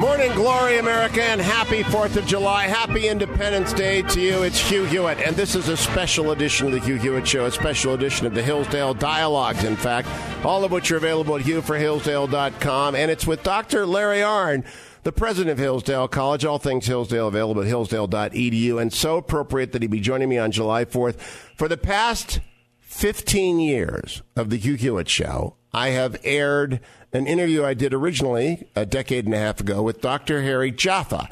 Morning glory, America, and happy 4th of July. Happy Independence Day to you. It's Hugh Hewitt, and this is a special edition of the Hugh Hewitt Show, a special edition of the Hillsdale Dialogues, in fact, all of which are available at hughforhillsdale.com. And it's with Dr. Larry Arnn, the president of Hillsdale College. All things Hillsdale available at hillsdale.edu. And so appropriate that he be joining me on July 4th. For the past 15 years of the Hugh Hewitt Show, I have aired an interview I did originally a decade and a half ago with Dr. Harry Jaffa.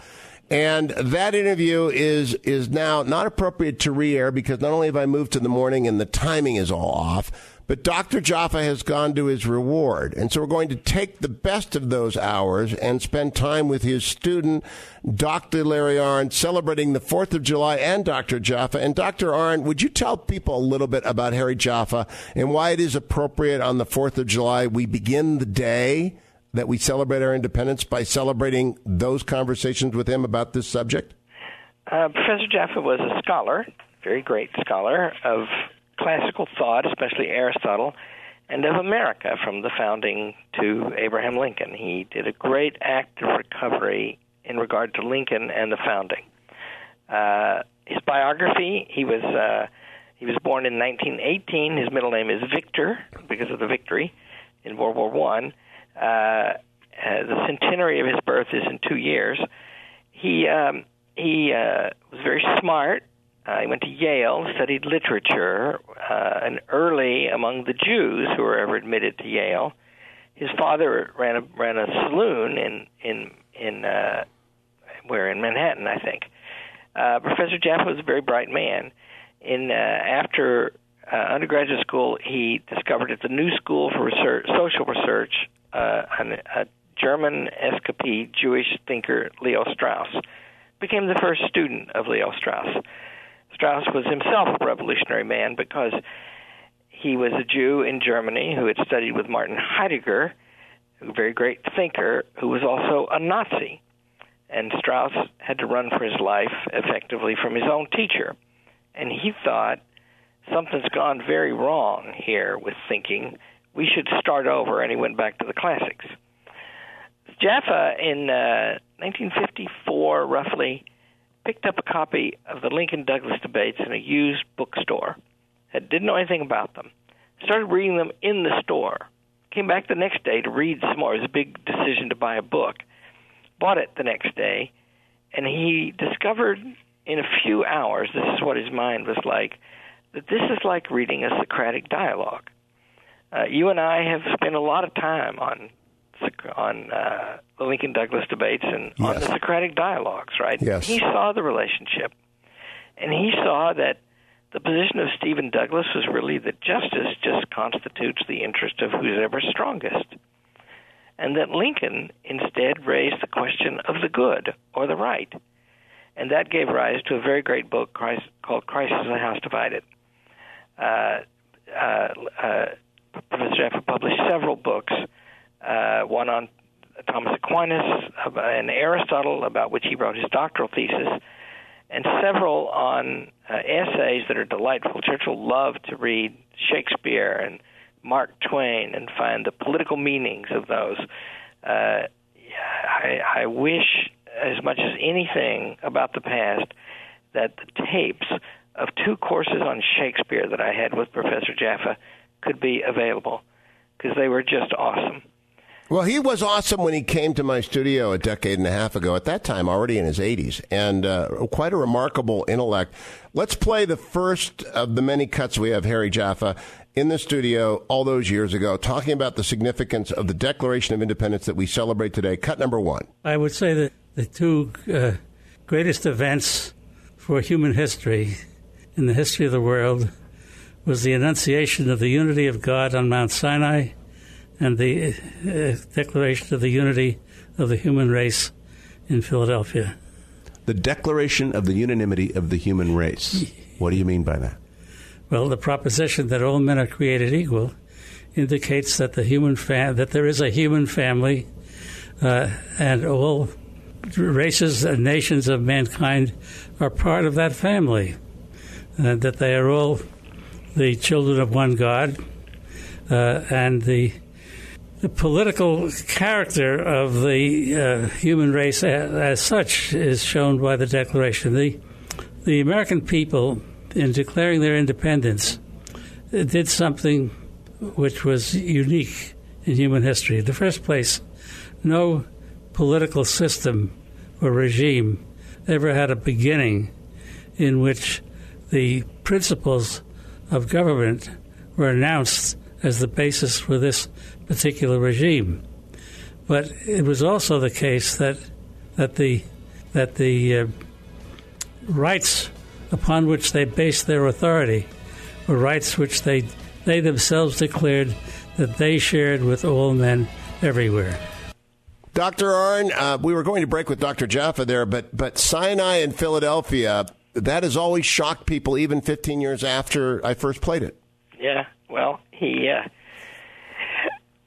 And that interview is is now not appropriate to re-air because not only have I moved to the morning and the timing is all off, but Dr. Jaffa has gone to his reward. And so we're going to take the best of those hours and spend time with his student, Dr. Larry Arnn, celebrating the 4th of July and Dr. Jaffa. And Dr. Arnn, would you tell people a little bit about Harry Jaffa and why it is appropriate on the 4th of July we begin the day that we celebrate our independence by celebrating those conversations with him about this subject? Uh, Professor Jaffa was a scholar, very great scholar of classical thought, especially Aristotle, and of America from the founding to Abraham Lincoln. He did a great act of recovery in regard to Lincoln and the founding. Uh, his biography, he was uh, he was born in 1918. His middle name is Victor because of the victory in World War One. Uh, uh, the centenary of his birth is in two years. He um, he uh, was very smart, uh, he went to Yale, studied literature, uh, and early among the Jews who were ever admitted to Yale. His father ran a ran a saloon in in in uh, where in Manhattan, I think. Uh, Professor Jaffa was a very bright man. In uh, after uh, undergraduate school, he discovered at the New School for Research, Social Research uh, an, a German escapee Jewish thinker, Leo Strauss. Became the first student of Leo Strauss. Strauss was himself a revolutionary man because he was a Jew in Germany who had studied with Martin Heidegger, a very great thinker, who was also a Nazi. And Strauss had to run for his life effectively from his own teacher. And he thought something's gone very wrong here with thinking. We should start over, and he went back to the classics. Jaffa in uh, 1954, roughly, picked up a copy of the Lincoln Douglas debates in a used bookstore. Had, didn't know anything about them. Started reading them in the store. Came back the next day to read some more. It was a big decision to buy a book. Bought it the next day, and he discovered in a few hours, this is what his mind was like, that this is like reading a Socratic dialogue. Uh, you and I have spent a lot of time on on uh, the Lincoln Douglas debates and yes. on the Socratic dialogues, right? Yes. He saw the relationship, and he saw that the position of Stephen Douglas was really that justice just constitutes the interest of who's ever strongest. And that Lincoln instead raised the question of the good or the right. And that gave rise to a very great book called Crisis in the House Divided. Uh, uh, uh, Professor Jaffa published several books uh, one on Thomas Aquinas and Aristotle, about which he wrote his doctoral thesis, and several on uh, essays that are delightful. Churchill loved to read Shakespeare and Mark Twain and find the political meanings of those. Uh, I, I wish, as much as anything about the past, that the tapes of two courses on Shakespeare that I had with Professor Jaffa could be available because they were just awesome. Well, he was awesome when he came to my studio a decade and a half ago, at that time already in his 80s, and uh, quite a remarkable intellect. Let's play the first of the many cuts we have Harry Jaffa in the studio all those years ago talking about the significance of the Declaration of Independence that we celebrate today. Cut number one. I would say that the two uh, greatest events for human history in the history of the world was the enunciation of the unity of God on Mount Sinai and the uh, Declaration of the Unity of the Human Race in Philadelphia. The Declaration of the Unanimity of the Human Race. What do you mean by that? Well, the proposition that all men are created equal indicates that the human fa- that there is a human family, uh, and all races and nations of mankind are part of that family, and that they are all the children of one God, uh, and the the political character of the uh, human race as, as, such is shown by the Declaration. The, the American people, in declaring their independence, did something which was unique in human history. In the first place, no political system or regime ever had a beginning in which the principles of government were announced as the basis for this particular regime. But it was also the case that that the that the uh, rights upon which they based their authority were rights which they they themselves declared that they shared with all men everywhere. Dr. Arnn, uh, we were going to break with Dr. Jaffa there, but but Sinai in Philadelphia, that has always shocked people, even 15 years after I first played it. Yeah, well, he uh,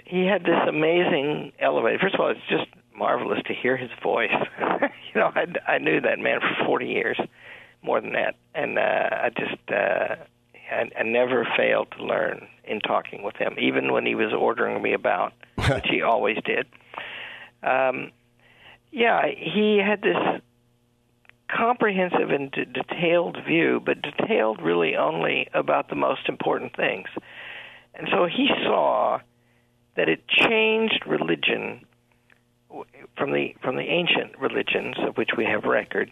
he had this amazing elevator. First of all, it's just marvelous to hear his voice. you know, I, I knew that man for 40 years, more than that, and uh, I just uh, I, I never failed to learn in talking with him, even when he was ordering me about, which he always did. Um, yeah, he had this comprehensive and d- detailed view, but detailed really only about the most important things. And so he saw that it changed religion from the from the ancient religions of which we have record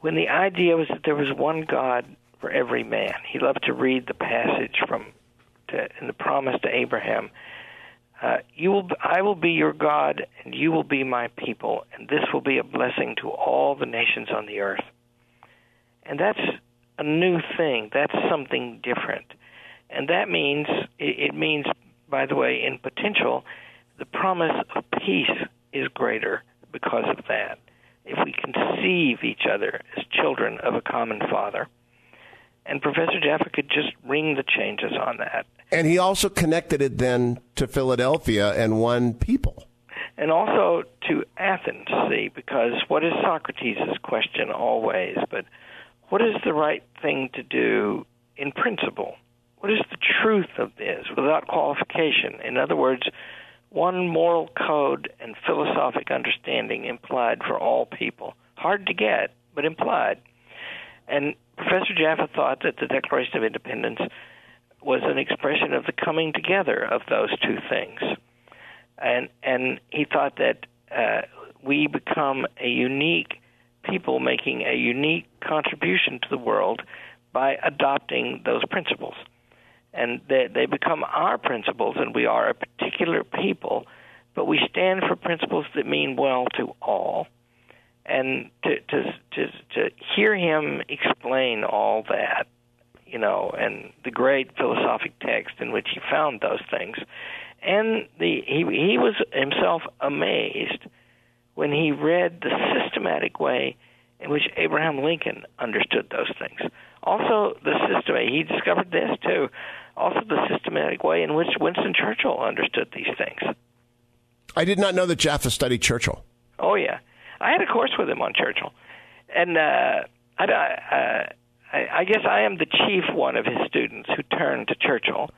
when the idea was that there was one God for every man. He loved to read the passage from to, in the promise to Abraham. Uh, you will, I will be your God, and you will be my people, and this will be a blessing to all the nations on the earth. And that's a new thing. That's something different, and that means it, means by the way, in potential, the promise of peace is greater because of that. If we conceive each other as children of a common father. And Professor Jaffa could just ring the changes on that. And he also connected it then to Philadelphia and one people. And also to Athens, see, because what is Socrates' question always, but what is the right thing to do in principle? What is the truth of this without qualification? In other words, one moral code and philosophic understanding implied for all people. Hard to get, but implied. And Professor Jaffa thought that the Declaration of Independence was an expression of the coming together of those two things. And and he thought that uh, we become a unique people making a unique contribution to the world by adopting those principles and they, they become our principles, and we are a particular people, but we stand for principles that mean well to all. And to to to, to hear him explain all that, you know, and the great philosophic text in which he found those things, and the he he was himself amazed when he read the systematic way in which Abraham Lincoln understood those things. Also, the system he discovered this too also the systematic way in which Winston Churchill understood these things. I did not know that Jaffa studied Churchill. Oh yeah, I had a course with him on Churchill, and uh, I, uh, I, I guess I am the chief one of his students who turned to Churchill.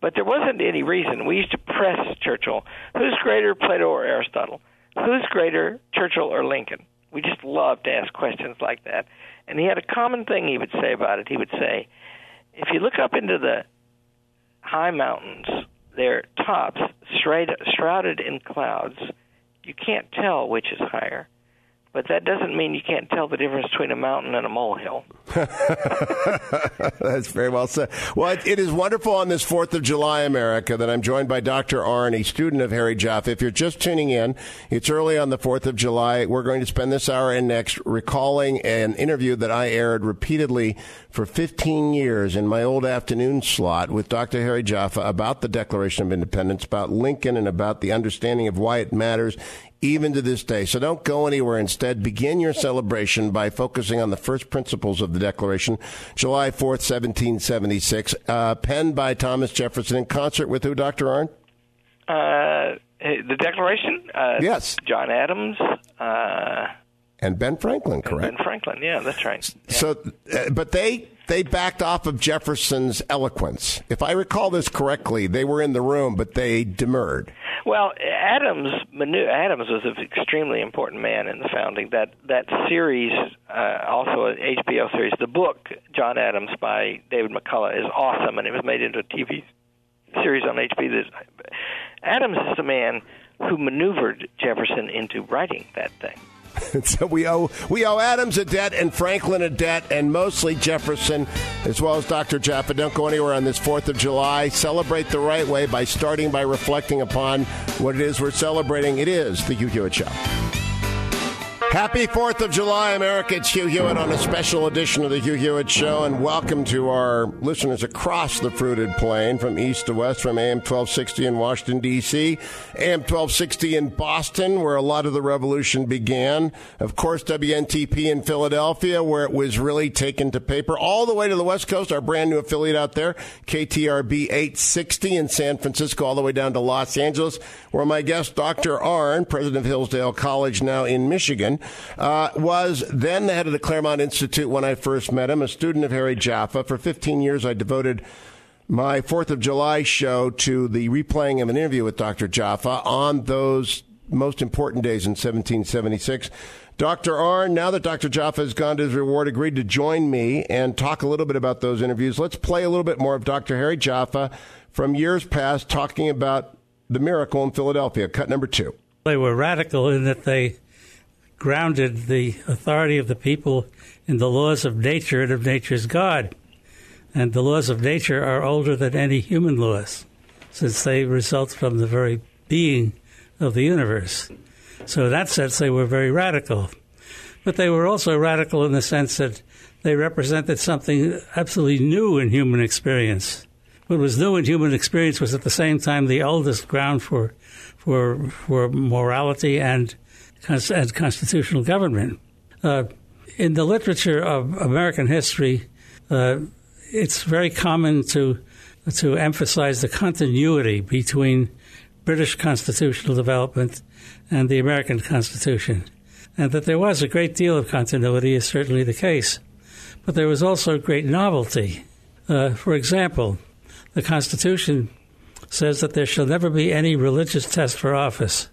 But there wasn't any reason. We used to press Churchill. Who's greater, Plato or Aristotle? Who's greater, Churchill or Lincoln? We just loved to ask questions like that. And he had a common thing he would say about it. He would say, if you look up into the high mountains, their tops shrouded in clouds. You can't tell which is higher. But that doesn't mean you can't tell the difference between a mountain and a molehill. That's very well said. Well, it, it is wonderful on this 4th of July, America, that I'm joined by Dr. Arnn, a student of Harry Jaffa. If you're just tuning in, it's early on the 4th of July. We're going to spend this hour and next recalling an interview that I aired repeatedly for 15 years in my old afternoon slot with Dr. Harry Jaffa about the Declaration of Independence, about Lincoln, and about the understanding of why it matters even to this day. So don't go anywhere. Instead, begin your celebration by focusing on the first principles of the Declaration, July 4th, 1776, uh, penned by Thomas Jefferson in concert with who, Dr. Arnn? Uh, the Declaration? Uh, yes. John Adams. And Ben Franklin, correct? Ben Franklin, yeah, that's right. Yeah. So, uh, but they they backed off of Jefferson's eloquence. If I recall this correctly, they were in the room, but they demurred. Well, Adams Adams was an extremely important man in the founding. That that series, uh, also an HBO series, the book John Adams by David McCullough is awesome, and it was made into a TV series on HBO. Adams is the man who maneuvered Jefferson into writing that thing. so we owe we owe Adams a debt and Franklin a debt, and mostly Jefferson, as well as Dr. Jaffa. Don't go anywhere on this Fourth of July. Celebrate the right way by starting by reflecting upon what it is we're celebrating. It is the Hugh Hewitt Show. Happy 4th of July, America. It's Hugh Hewitt on a special edition of the Hugh Hewitt Show, and welcome to our listeners across the fruited plain from east to west from AM 1260 in Washington, D.C., AM 1260 in Boston, where a lot of the revolution began. Of course, WNTP in Philadelphia, where it was really taken to paper, all the way to the West Coast, our brand new affiliate out there, KTRB 860 in San Francisco, all the way down to Los Angeles, where my guest, Dr. Arnn, president of Hillsdale College now in Michigan, uh, was then the head of the Claremont Institute when I first met him, a student of Harry Jaffa. For 15 years, I devoted my Fourth of July show to the replaying of an interview with Dr. Jaffa on those most important days in 1776. Dr. Arnn, now that Dr. Jaffa has gone to his reward, agreed to join me and talk a little bit about those interviews. Let's play a little bit more of Dr. Harry Jaffa from years past talking about the miracle in Philadelphia. Cut number two. They were radical in that they grounded the authority of the people in the laws of nature and of nature's God. And the laws of nature are older than any human laws, since they result from the very being of the universe. So, in that sense, they were very radical. But they were also radical in the sense that they represented something absolutely new in human experience. What was new in human experience was at the same time the oldest ground for, for, for morality and as constitutional government. Uh, in the literature of American history, uh, it's very common to to emphasize the continuity between British constitutional development and the American Constitution, and that there was a great deal of continuity is certainly the case, but there was also great novelty. Uh, for example, the Constitution says that there shall never be any religious test for office.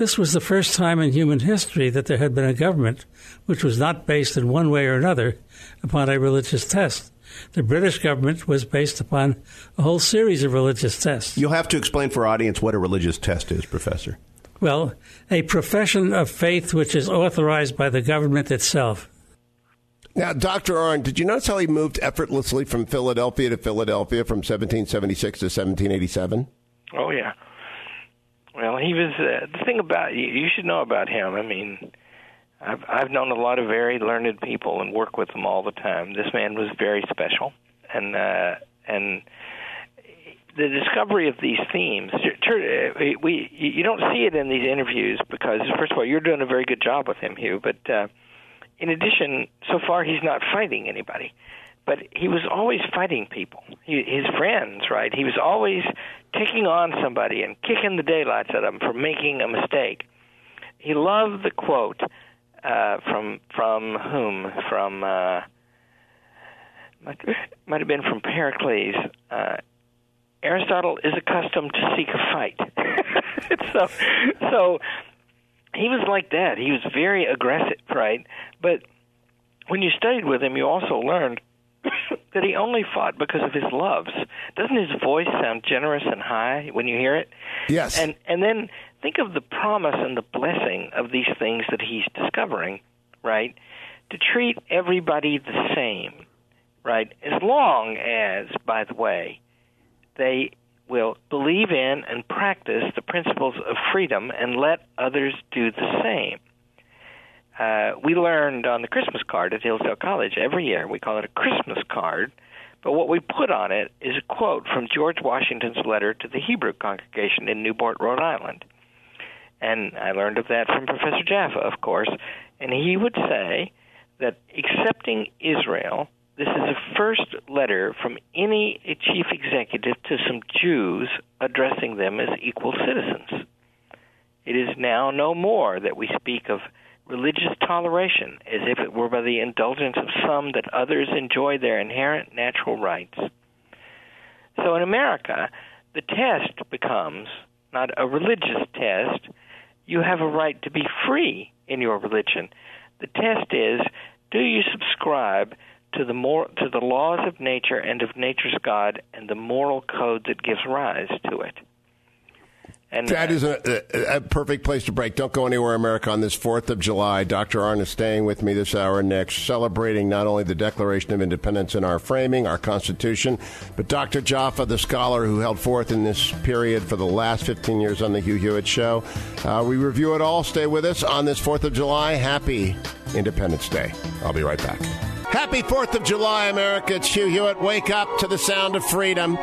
This was the first time in human history that there had been a government which was not based in one way or another upon a religious test. The British government was based upon a whole series of religious tests. You'll have to explain for our audience what a religious test is, Professor. Well, a profession of faith which is authorized by the government itself. Now, Dr. Arnn, did you notice how he moved effortlessly from Philadelphia to Philadelphia from 1776 to 1787? Oh, yeah. He was uh, the thing about you. You should know about him. I mean, I've I've known a lot of very learned people and work with them all the time. This man was very special, and uh, and the discovery of these themes. Uh, we you don't see it in these interviews because first of all, you're doing a very good job with him, Hugh. But uh, in addition, so far he's not fighting anybody but he was always fighting people, he, his friends, right? He was always taking on somebody and kicking the daylights of them for making a mistake. He loved the quote uh, from from whom? From uh, might, might have been from Pericles. Uh, Aristotle is accustomed to seek a fight. so, so he was like that. He was very aggressive, right? But when you studied with him, you also learned that he only fought because of his loves. Doesn't his voice sound generous and high when you hear it? Yes. And and then think of the promise and the blessing of these things that he's discovering, right? To treat everybody the same, right? As long as, by the way, they will believe in and practice the principles of freedom and let others do the same uh, we learned on the Christmas card at Hillsdale College every year. We call it a Christmas card, but what we put on it is a quote from George Washington's letter to the Hebrew congregation in Newport, Rhode Island. And I learned of that from Professor Jaffa, of course. And he would say that accepting Israel, this is the first letter from any chief executive to some Jews addressing them as equal citizens. It is now no more that we speak of religious toleration as if it were by the indulgence of some that others enjoy their inherent natural rights. So in America, the test becomes not a religious test. You have a right to be free in your religion. The test is do you subscribe to the more to the laws of nature and of nature's God and the moral code that gives rise to it. And that uh, is a, a, perfect place to break. Don't go anywhere, America, on this 4th of July. Dr. Arnn is staying with me this hour next, celebrating not only the Declaration of Independence in our framing, our Constitution, but Dr. Jaffa, the scholar who held forth in this period for the last 15 years on the Hugh Hewitt Show. Uh, we review it all. Stay with us on this 4th of July. Happy Independence Day. I'll be right back. Happy 4th of July, America. It's Hugh Hewitt. Wake up to the sound of freedom.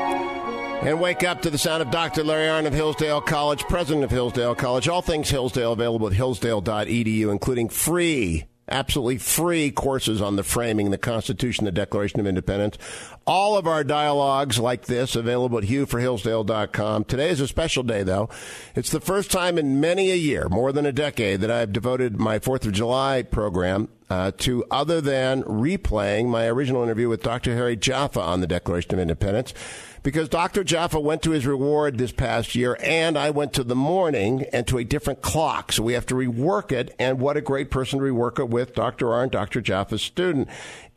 And wake up to the sound of Dr. Larry Arnn of Hillsdale College, president of Hillsdale College. All things Hillsdale available at hillsdale.edu, including free, absolutely free courses on the framing, the Constitution, the Declaration of Independence. All of our dialogues like this available at hughforhillsdale.com. Today is a special day, though. It's the first time in many a year, more than a decade, that I've devoted my 4th of July program uh, to other than replaying my original interview with Dr. Harry Jaffa on the Declaration of Independence because Dr. Jaffa went to his reward this past year, and I went to the morning and to a different clock. So we have to rework it. And what a great person to rework it with, Dr. Arnn Dr. Jaffa's student.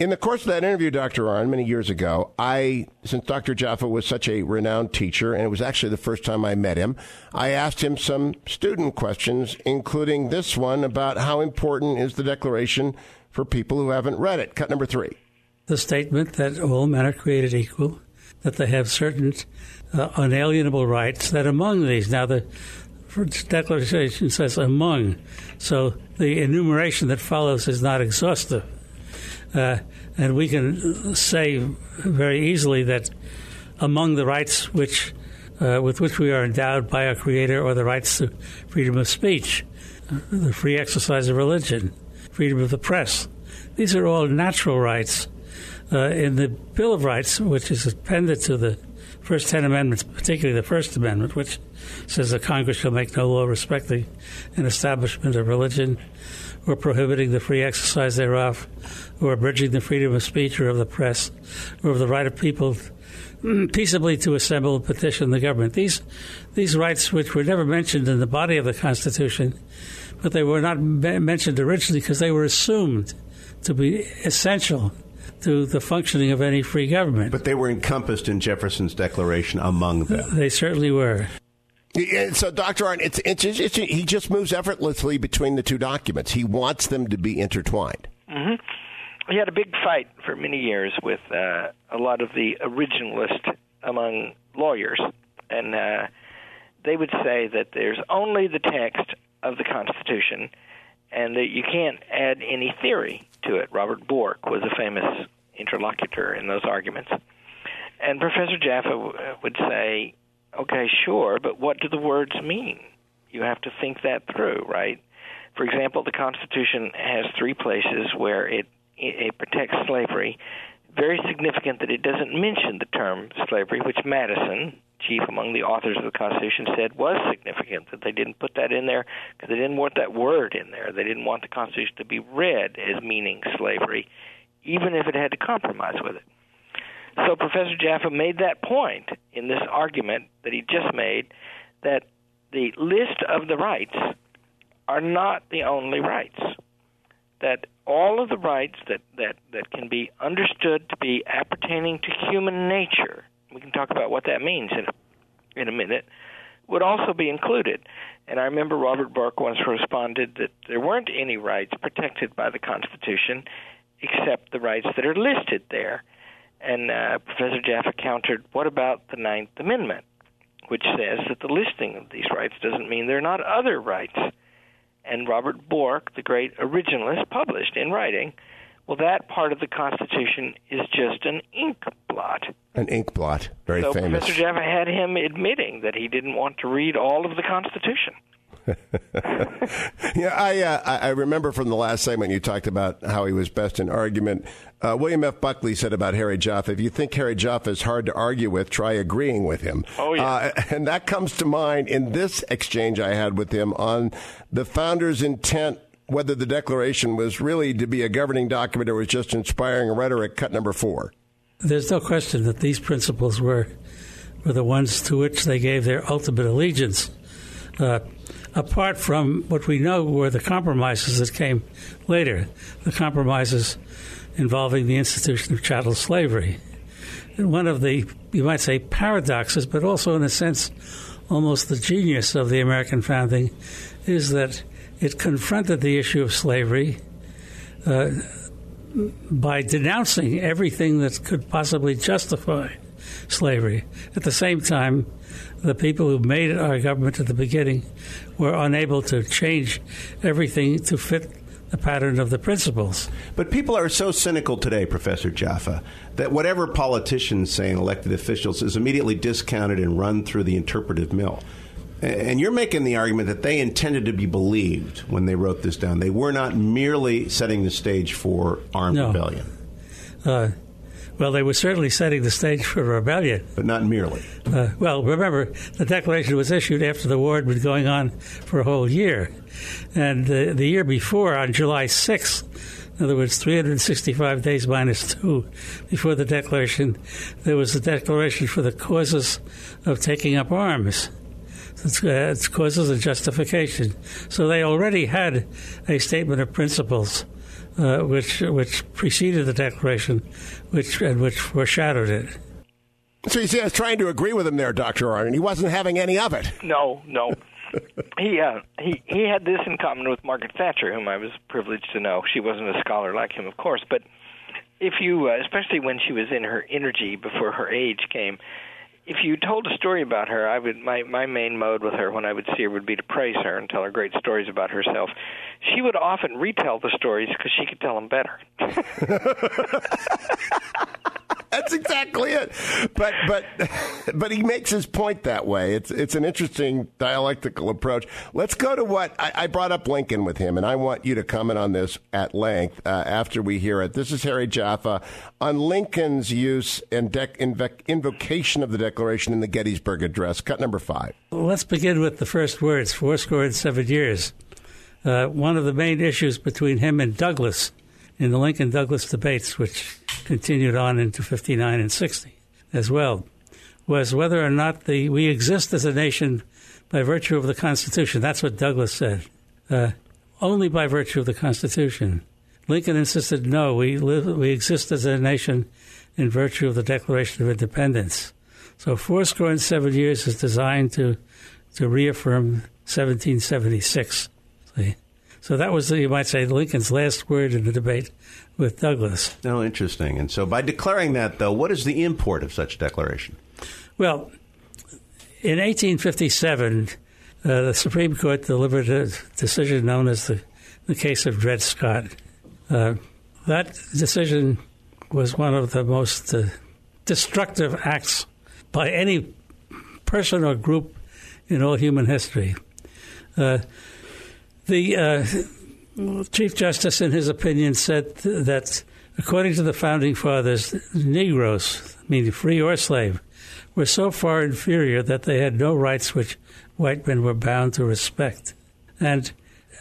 In the course of that interview, Dr. Arnn, many years ago, I, since Dr. Jaffa was such a renowned teacher, and it was actually the first time I met him, I asked him some student questions, including this one about how important is the Declaration for people who haven't read it. Cut number three. The statement that all men are created equal that they have certain uh, unalienable rights. That among these, now the Declaration says among, so the enumeration that follows is not exhaustive. Uh, and we can say very easily that among the rights which uh, with which we are endowed by our Creator are the rights to freedom of speech, uh, the free exercise of religion, freedom of the press. These are all natural rights uh, in the Bill of Rights, which is appended to the first 10 amendments, particularly the First Amendment, which says that Congress shall make no law respecting an establishment of religion or prohibiting the free exercise thereof or abridging the freedom of speech or of the press or of the right of people peaceably to assemble and petition the government. These, these rights, which were never mentioned in the body of the Constitution, but they were not mentioned originally because they were assumed to be essential to the functioning of any free government. But they were encompassed in Jefferson's Declaration among them. They certainly were. So, Dr. Arnn, it's, it's, it's, he just moves effortlessly between the two documents. He wants them to be intertwined. Mm-hmm. He had a big fight for many years with uh, a lot of the originalists among lawyers, and uh, they would say that there's only the text of the Constitution, and that you can't add any theory to it. Robert Bork was a famous interlocutor in those arguments. And Professor Jaffa uh, would say, okay, sure, but what do the words mean? You have to think that through, right? For example, the Constitution has three places where it, it, protects slavery. Very significant that it doesn't mention the term slavery, which Madison, chief among the authors of the Constitution, said was significant that they didn't put that in there because they didn't want that word in there. They didn't want the Constitution to be read as meaning slavery, even if it had to compromise with it. So Professor Jaffa made that point in this argument that he just made that the list of the rights are not the only rights. That all of the rights that, that, that can be understood to be appertaining to human nature we can talk about what that means in a, in a minute, would also be included. And I remember Robert Bork once responded that there weren't any rights protected by the Constitution except the rights that are listed there. And uh, Professor Jaffa countered, what about the Ninth Amendment, which says that the listing of these rights doesn't mean there are not other rights? And Robert Bork, the great originalist, published in writing well, that part of the Constitution is just an ink blot. An ink blot, very so famous. Professor Jaffa had him admitting that he didn't want to read all of the Constitution. Yeah, I uh, I remember from the last segment you talked about how he was best in argument. Uh, William F. Buckley said about Harry Jaffa, if you think Harry Jaffa is hard to argue with, try agreeing with him. Oh, yeah. Uh, and that comes to mind in this exchange I had with him on the founder's intent whether the Declaration was really to be a governing document or was just inspiring rhetoric, cut number four. There's no question that these principles were, were the ones to which they gave their ultimate allegiance. uh, apart from what we know were the compromises that came later, the compromises involving the institution of chattel slavery. And one of the, you might say, paradoxes, but also in a sense, almost the genius of the American founding, is that it confronted the issue of slavery uh, by denouncing everything that could possibly justify slavery. At the same time, the people who made our government at the beginning were unable to change everything to fit the pattern of the principles. But people are so cynical today, Professor Jaffa, that whatever politicians say and elected officials is immediately discounted and run through the interpretive mill. And you're making the argument that they intended to be believed when they wrote this down. They were not merely setting the stage for armed No. rebellion, Uh, well, they were certainly setting the stage for rebellion. but not merely. Uh, well, remember, the declaration was issued after the war had been going on for a whole year. And uh, the year before, on July 6th, in other words, 365 days minus two before the declaration, there was a declaration for the causes of taking up arms. It's, uh, it's causes and justification. So they already had a statement of principles uh, which which preceded the declaration, which and which foreshadowed it. So you see, I was trying to agree with him there, Dr. Arnn. He wasn't having any of it. No, no. he uh, he he had this in common with Margaret Thatcher, whom I was privileged to know. She wasn't a scholar like him, of course, but if you, uh, especially when she was in her energy before her age came, if you told a story about her, I would my my main mode with her when I would see her would be to praise her and tell her great stories about herself. She would often retell the stories because she could tell them better. That's exactly it. But but but he makes his point that way. It's it's an interesting dialectical approach. Let's go to what I, I brought up Lincoln with him, and I want you to comment on this at length uh, after we hear it. This is Harry Jaffa on Lincoln's use and dec- invoc- invocation of the Declaration in the Gettysburg Address. Cut number five. Let's begin with the first words fourscore and seven years. Uh, one of the main issues between him and Douglas in the Lincoln Douglas debates, which continued on into 59 and 60 as well, was whether or not the, we exist as a nation by virtue of the Constitution. That's what Douglas said. Uh, only by virtue of the Constitution. Lincoln insisted, no, we, live, we exist as a nation in virtue of the Declaration of Independence. So fourscore and seven years is designed to to reaffirm 1776. See? So that was, you might say, Lincoln's last word in the debate with Douglas. No, interesting. And so, by declaring that, though, what is the import of such a declaration? Well, in 1857, uh, the Supreme Court delivered a decision known as the, the case of Dred Scott. Uh, that decision was one of the most uh, destructive acts by any person or group in all human history. Uh, the uh, Chief Justice, in his opinion, said that according to the founding fathers, Negroes, meaning free or slave, were so far inferior that they had no rights which white men were bound to respect. And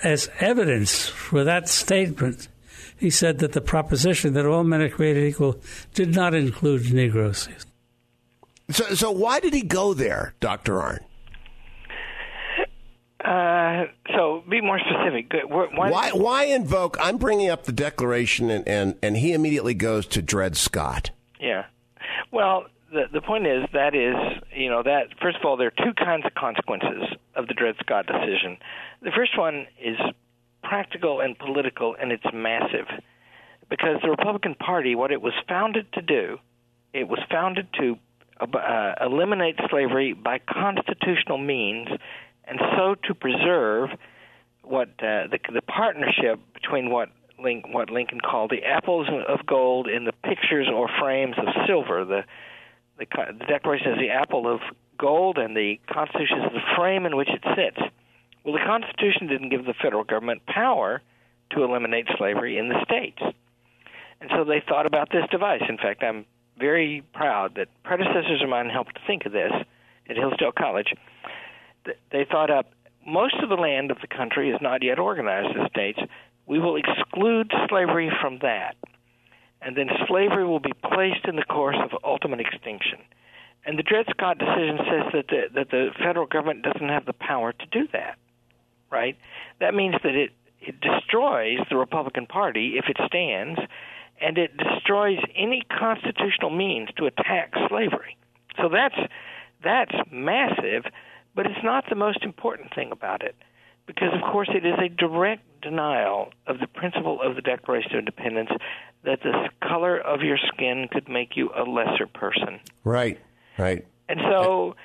as evidence for that statement, he said that the proposition that all men are created equal did not include Negroes. So so why did he go there, Dr. Arnn? Uh, so be more specific. Why? Why why invoke? I'm bringing up the Declaration, and and, and he immediately goes to Dred Scott. Yeah. Well, the the point is that is you know that first of all there are two kinds of consequences of the Dred Scott decision. The first one is practical and political, and it's massive because the Republican Party, what it was founded to do, it was founded to uh, eliminate slavery by constitutional means, and so to preserve what uh, the the partnership between what Link, what Lincoln called the apples of gold in the pictures or frames of silver. The the, the Declaration is the apple of gold, and the Constitution is the frame in which it sits. Well, the Constitution didn't give the federal government power to eliminate slavery in the states, and so they thought about this device. In fact, I'm very proud that predecessors of mine helped think of this at Hillsdale College. Th- They thought up most of the land of the country is not yet organized as states. We will exclude slavery from that, and then slavery will be placed in the course of ultimate extinction. And the Dred Scott decision says that the, that the federal government doesn't have the power to do that, right? That means that it, it destroys the Republican Party if it stands, and it destroys any constitutional means to attack slavery. So that's that's massive, but it's not the most important thing about it, because of course it is a direct denial of the principle of the Declaration of Independence that the color of your skin could make you a lesser person. Right. Right. And so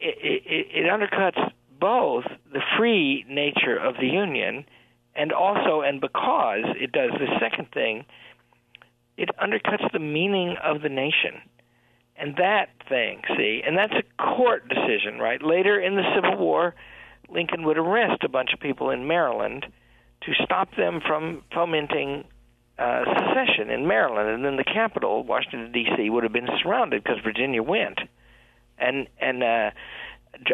it, it, it undercuts both the free nature of the Union and also, and because it does the second thing, it undercuts the meaning of the nation. And that thing, see, and that's a court decision, right? Later in the Civil War, Lincoln would arrest a bunch of people in Maryland to stop them from fomenting uh, secession in Maryland, and then the capital, Washington D.C., would have been surrounded because Virginia went, and and uh,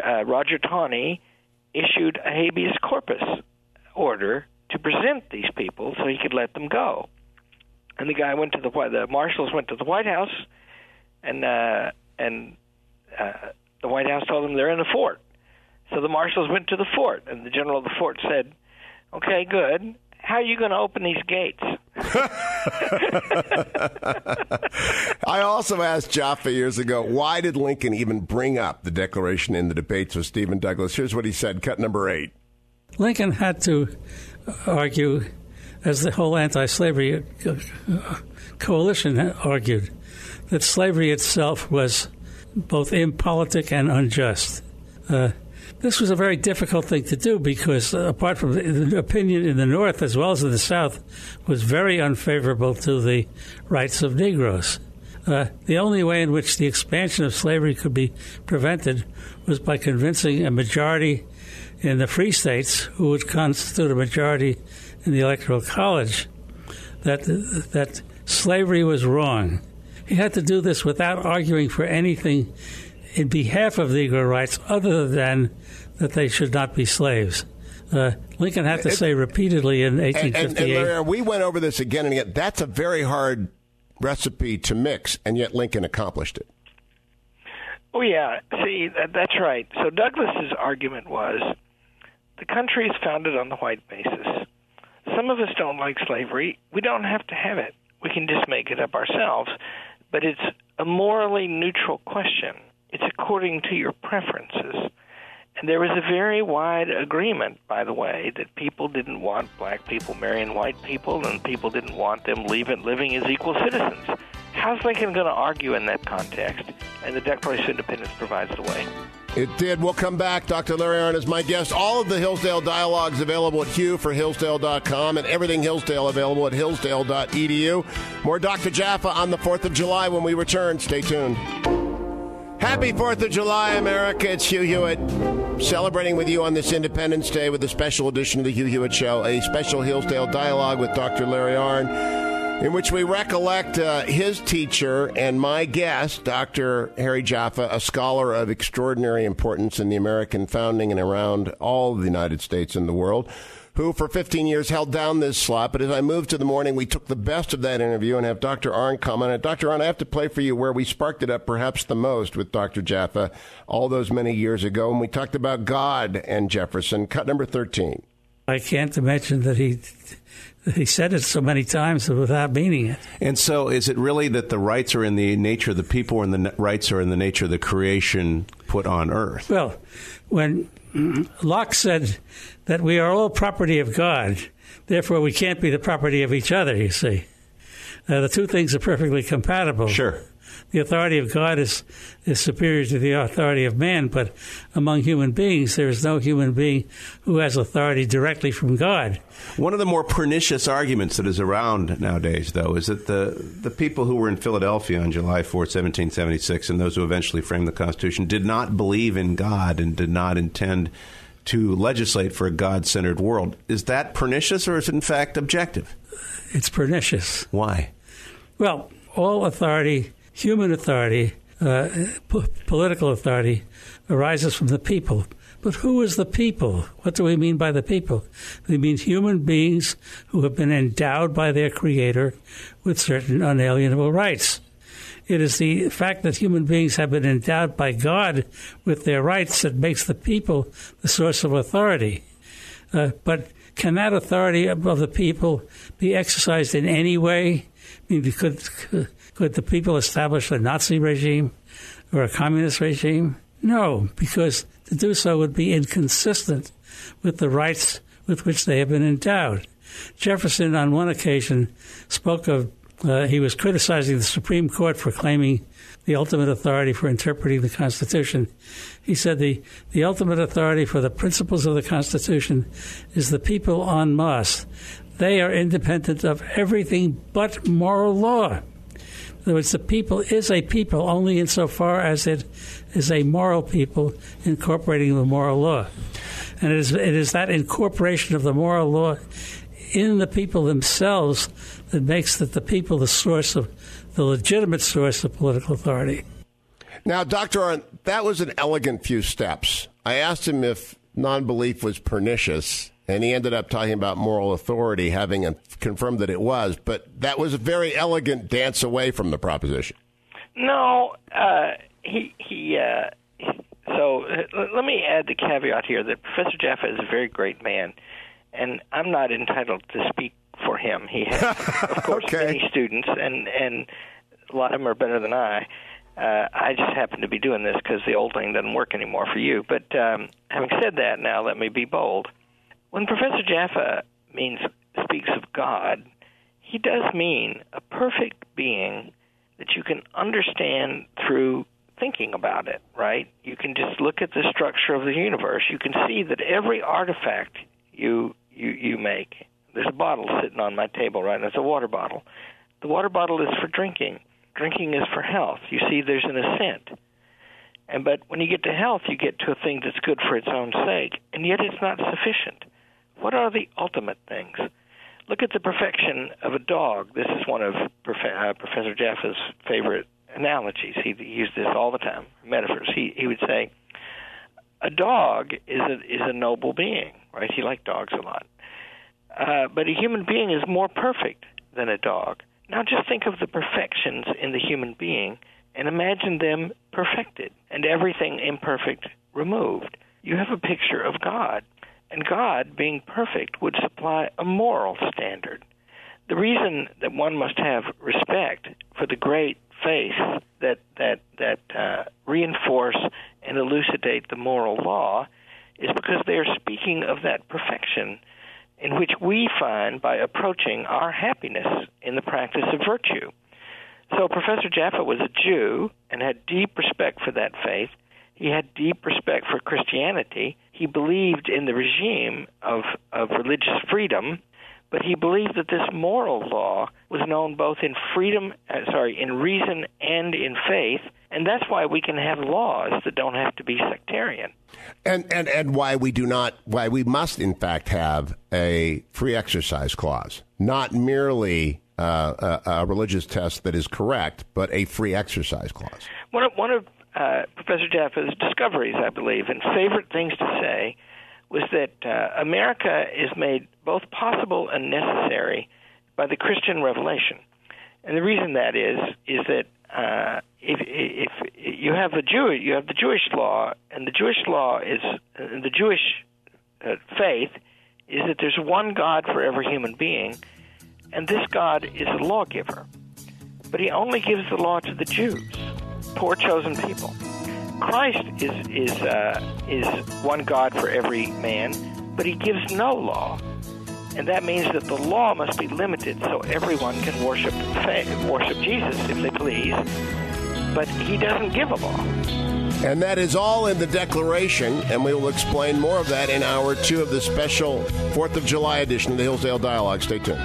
uh, Roger Taney issued a habeas corpus order to present these people so he could let them go, and the guy went to the the marshals went to the White House, and uh, and uh, the White House told them they're in the fort, so the marshals went to the fort, and the general of the fort said, "Okay, good." How are you going to open these gates? I also asked Jaffa years ago, why did Lincoln even bring up the Declaration in the debates with Stephen Douglas? Here's what he said, cut number eight. Lincoln had to argue, as the whole anti slavery coalition argued, that slavery itself was both impolitic and unjust. Uh, this was a very difficult thing to do because, uh, apart from the opinion in the North as well as in the South, was very unfavorable to the rights of Negroes. Uh, the only way in which the expansion of slavery could be prevented was by convincing a majority in the free states, who would constitute a majority in the Electoral College, that that slavery was wrong. He had to do this without arguing for anything in behalf of Negro rights other than that they should not be slaves. Uh, Lincoln had to it, say repeatedly in 1858. And, and, and we went over this again and again. That's a very hard recipe to mix, and yet Lincoln accomplished it. Oh yeah, see that, that's right. So Douglas's argument was the country is founded on the white basis. Some of us don't like slavery. We don't have to have it. We can just make it up ourselves. But it's a morally neutral question. It's according to your preferences. And there was a very wide agreement, by the way, that people didn't want black people marrying white people, and people didn't want them leaving, living as equal citizens. How's Lincoln going to argue in that context? And the Declaration of Independence provides the way. It did. We'll come back. Dr. Larry Arnn is my guest. All of the Hillsdale dialogues available at Hugh for Hillsdale.com and everything Hillsdale available at Hillsdale.edu. More Dr. Jaffa on the 4th of July when we return. Stay tuned. Happy 4th of July, America. It's Hugh Hewitt celebrating with you on this Independence Day with a special edition of the Hugh Hewitt Show, a special Hillsdale dialogue with Dr. Larry Arnn, in which we recollect uh, his teacher and my guest, Dr. Harry Jaffa, a scholar of extraordinary importance in the American founding and around all the United States and the world who for 15 years held down this slot. But as I moved to the morning, we took the best of that interview and have Dr. Arnn come on it. Dr. Arnn, I have to play for you where we sparked it up perhaps the most with Dr. Jaffa all those many years ago. And we talked about God and Jefferson, cut number 13. I can't imagine that he he said it so many times without meaning it. And so, is it really that the rights are in the nature of the people, and the rights are in the nature of the creation put on earth? Well, when Locke said that we are all property of God, therefore we can't be the property of each other, you see. Uh, the two things are perfectly compatible. Sure. The authority of God is, is superior to the authority of man, but among human beings, there is no human being who has authority directly from God. One of the more pernicious arguments that is around nowadays, though, is that the, the people who were in Philadelphia on July 4, 1776, and those who eventually framed the Constitution, did not believe in God and did not intend to legislate for a God centered world. Is that pernicious or is it in fact objective? It's pernicious. Why? Well, all authority, human authority, uh, political authority, arises from the people. But who is the people? What do we mean by the people? We mean human beings who have been endowed by their Creator with certain unalienable rights. It is the fact that human beings have been endowed by God with their rights that makes the people the source of authority. Uh, but can that authority of the people be exercised in any way? I mean, could, could the people establish a Nazi regime or a communist regime? No, because to do so would be inconsistent with the rights with which they have been endowed. Jefferson, on one occasion, spoke of uh, he was criticizing the Supreme Court for claiming the ultimate authority for interpreting the Constitution. He said the, the ultimate authority for the principles of the Constitution is the people en masse. They are independent of everything but moral law. In other words, the people is a people only insofar as it is a moral people incorporating the moral law. And it is, it is that incorporation of the moral law in the people themselves that makes that the people the source of the legitimate source of political authority. Now, Dr. Arnn, that was an elegant few steps. I asked him if non belief was pernicious, and he ended up talking about moral authority, having confirmed that it was. But that was a very elegant dance away from the proposition. No, uh, he he. Uh, so let me add the caveat here that Professor Jaffa is a very great man, and I'm not entitled to speak for him. He has, of course, okay. many students, and and a lot of them are better than I. Uh, I just happen to be doing this because the old thing doesn't work anymore for you. But um, having said that, now let me be bold. When Professor Jaffa means speaks of God, he does mean a perfect being that you can understand through thinking about it, right? You can just look at the structure of the universe. You can see that every artifact you you you make. There's a bottle sitting on my table, right? It's a water bottle. The water bottle is for drinking. Drinking is for health. You see, there's an ascent. And but when you get to health, you get to a thing that's good for its own sake, and yet it's not sufficient. What are the ultimate things? Look at the perfection of a dog. This is one of Prof- uh, Professor Jaffa's favorite analogies. He used this all the time, metaphors. He he would say, a dog is a is a noble being, right? He liked dogs a lot. Uh, but a human being is more perfect than a dog. Now just think of the perfections in the human being and imagine them perfected and everything imperfect removed. You have a picture of God, and God, being perfect, would supply a moral standard. The reason that one must have respect for the great faiths that that that uh, reinforce and elucidate the moral law is because they are speaking of that perfection in which we find by approaching our happiness in the practice of virtue. So Professor Jaffa was a Jew and had deep respect for that faith. He had deep respect for Christianity. He believed in the regime of, of religious freedom, but he believed that this moral law was known both in freedom, uh, sorry, in reason and in faith, and that's why we can have laws that don't have to be sectarian. And and and why we do not why we must in fact have a free exercise clause, not merely uh, a, a, religious test that is correct, but a free exercise clause. One of, one of uh, Professor Jaffa's discoveries, I believe, and favorite things to say was that uh, America is made both possible and necessary by the Christian revelation. And the reason that is is that uh, if, if you have the Jew, you have the Jewish law, and the Jewish law is uh, the Jewish uh, faith is that there's one God for every human being, and this God is a lawgiver. But he only gives the law to the Jews, poor chosen people. Christ is is uh, is one God for every man, but he gives no law, and that means that the law must be limited so everyone can worship worship Jesus if they please. But he doesn't give a law. And that is all in the Declaration, and we will explain more of that in hour two of the special 4th of July edition of the Hillsdale Dialogue. Stay tuned.